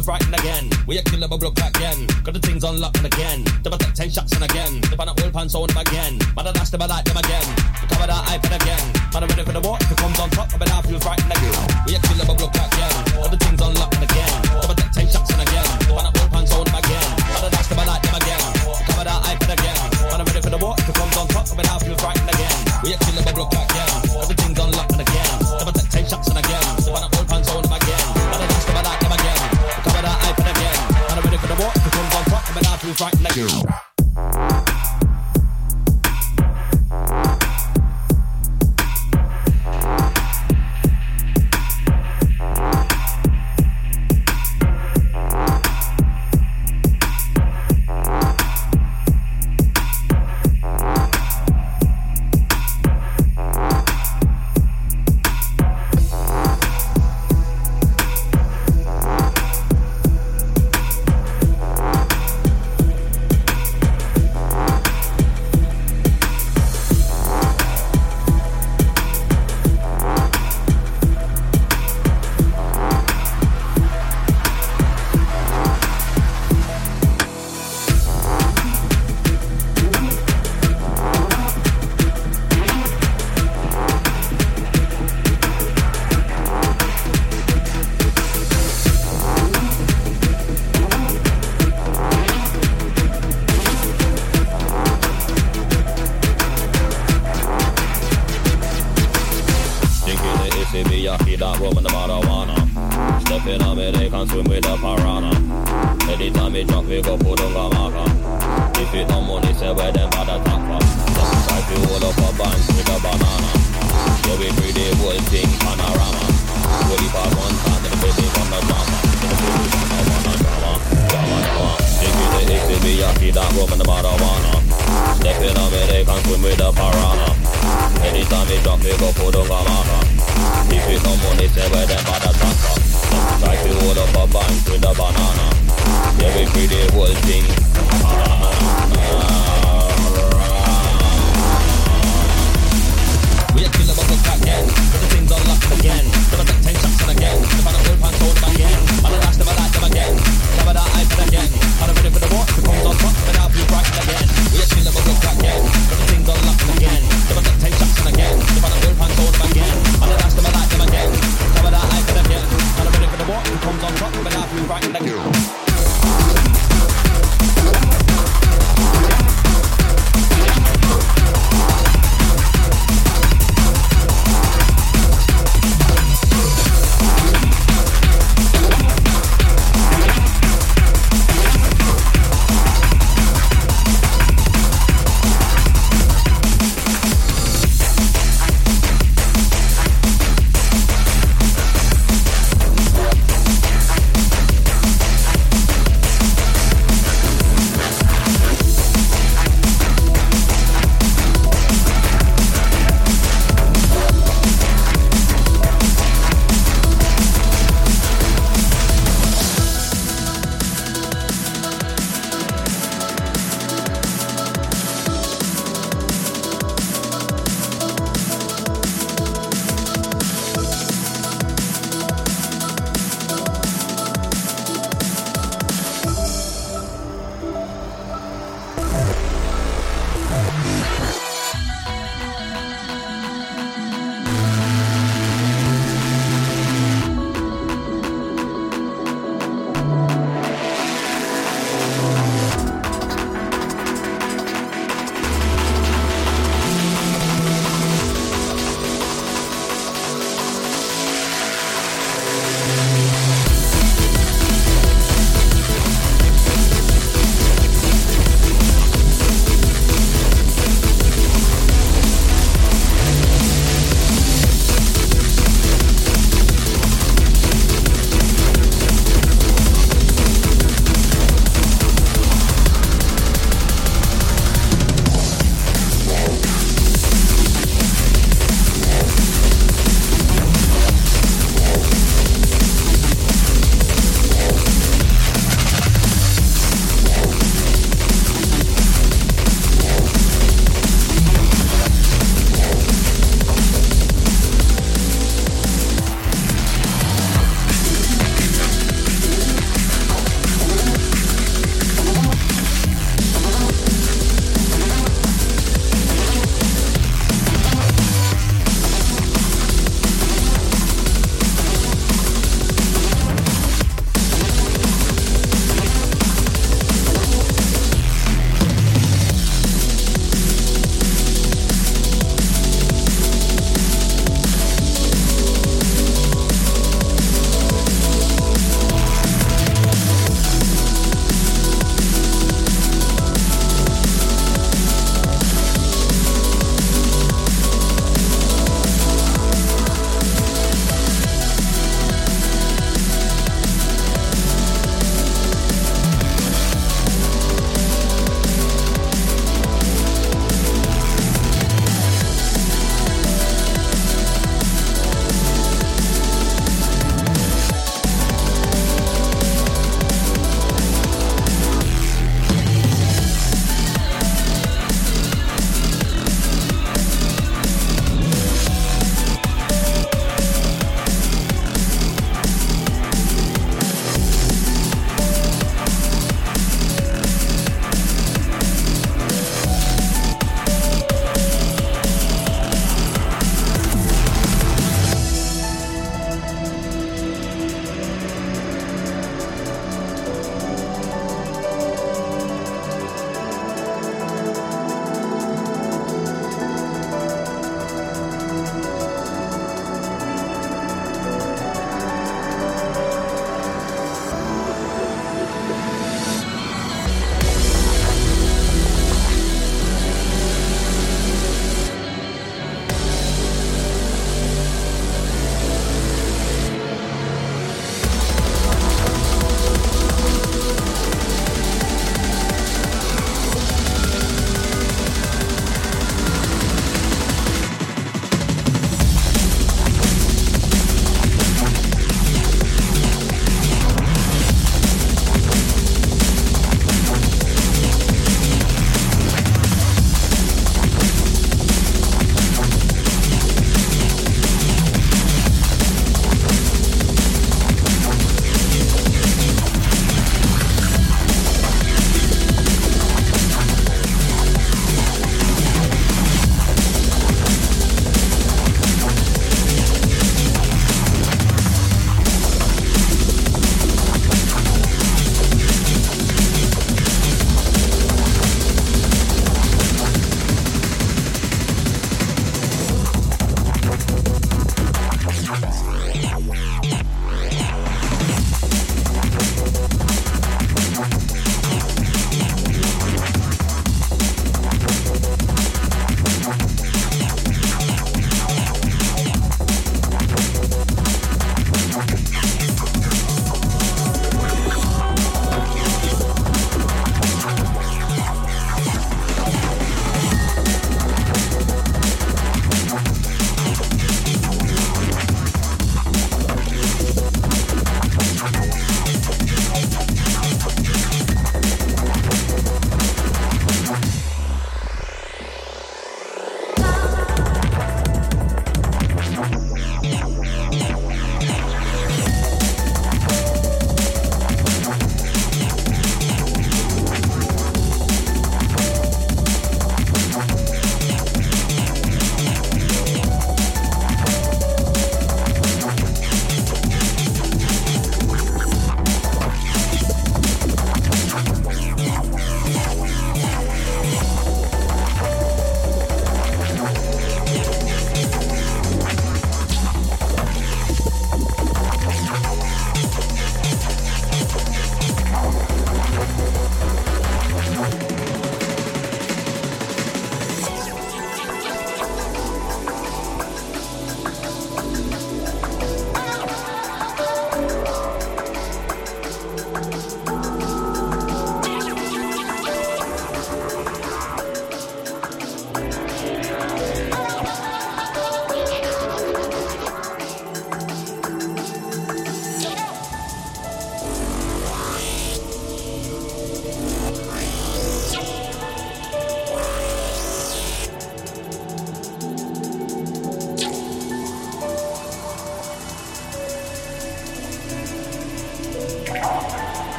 was writing again. We a killer, but look again. Got the things unlocked again. Double take ten shots and again. The banner oil pants on them again. Man, I dash them, like them again. Cover that eye and again. Man, I'm ready for the war. If it comes on top, I bet I was writing Girl. swim with a power.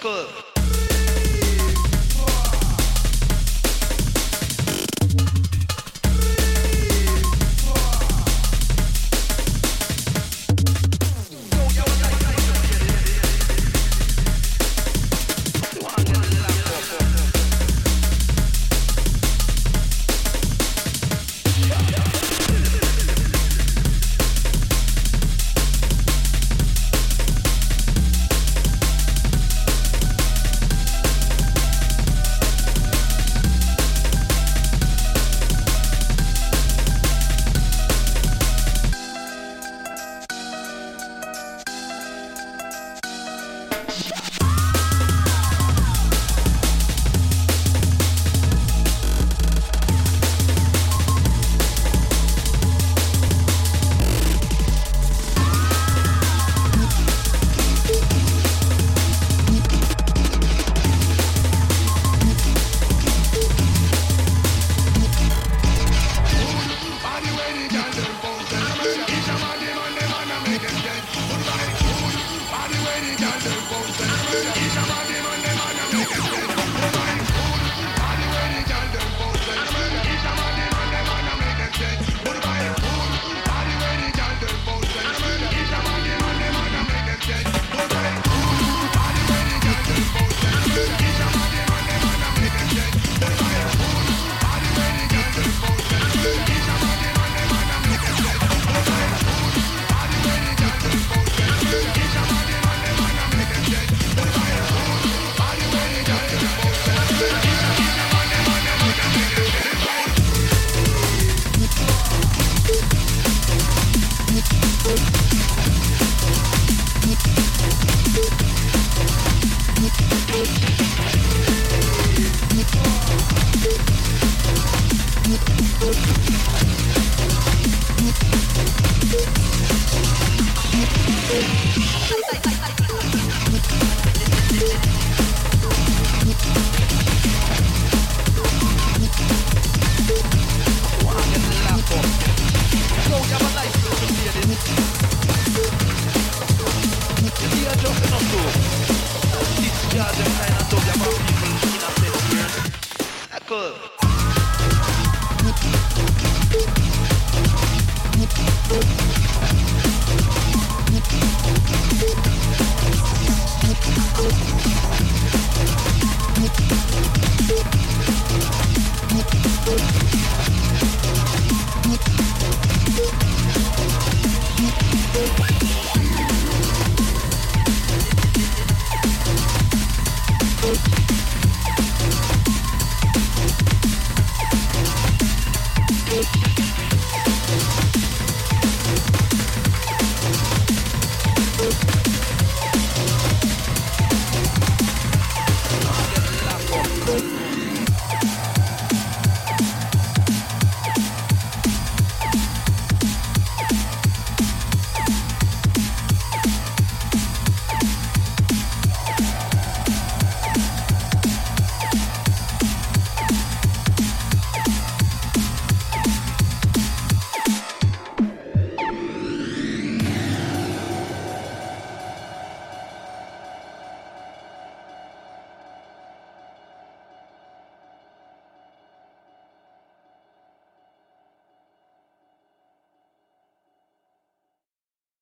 Club. Thank you.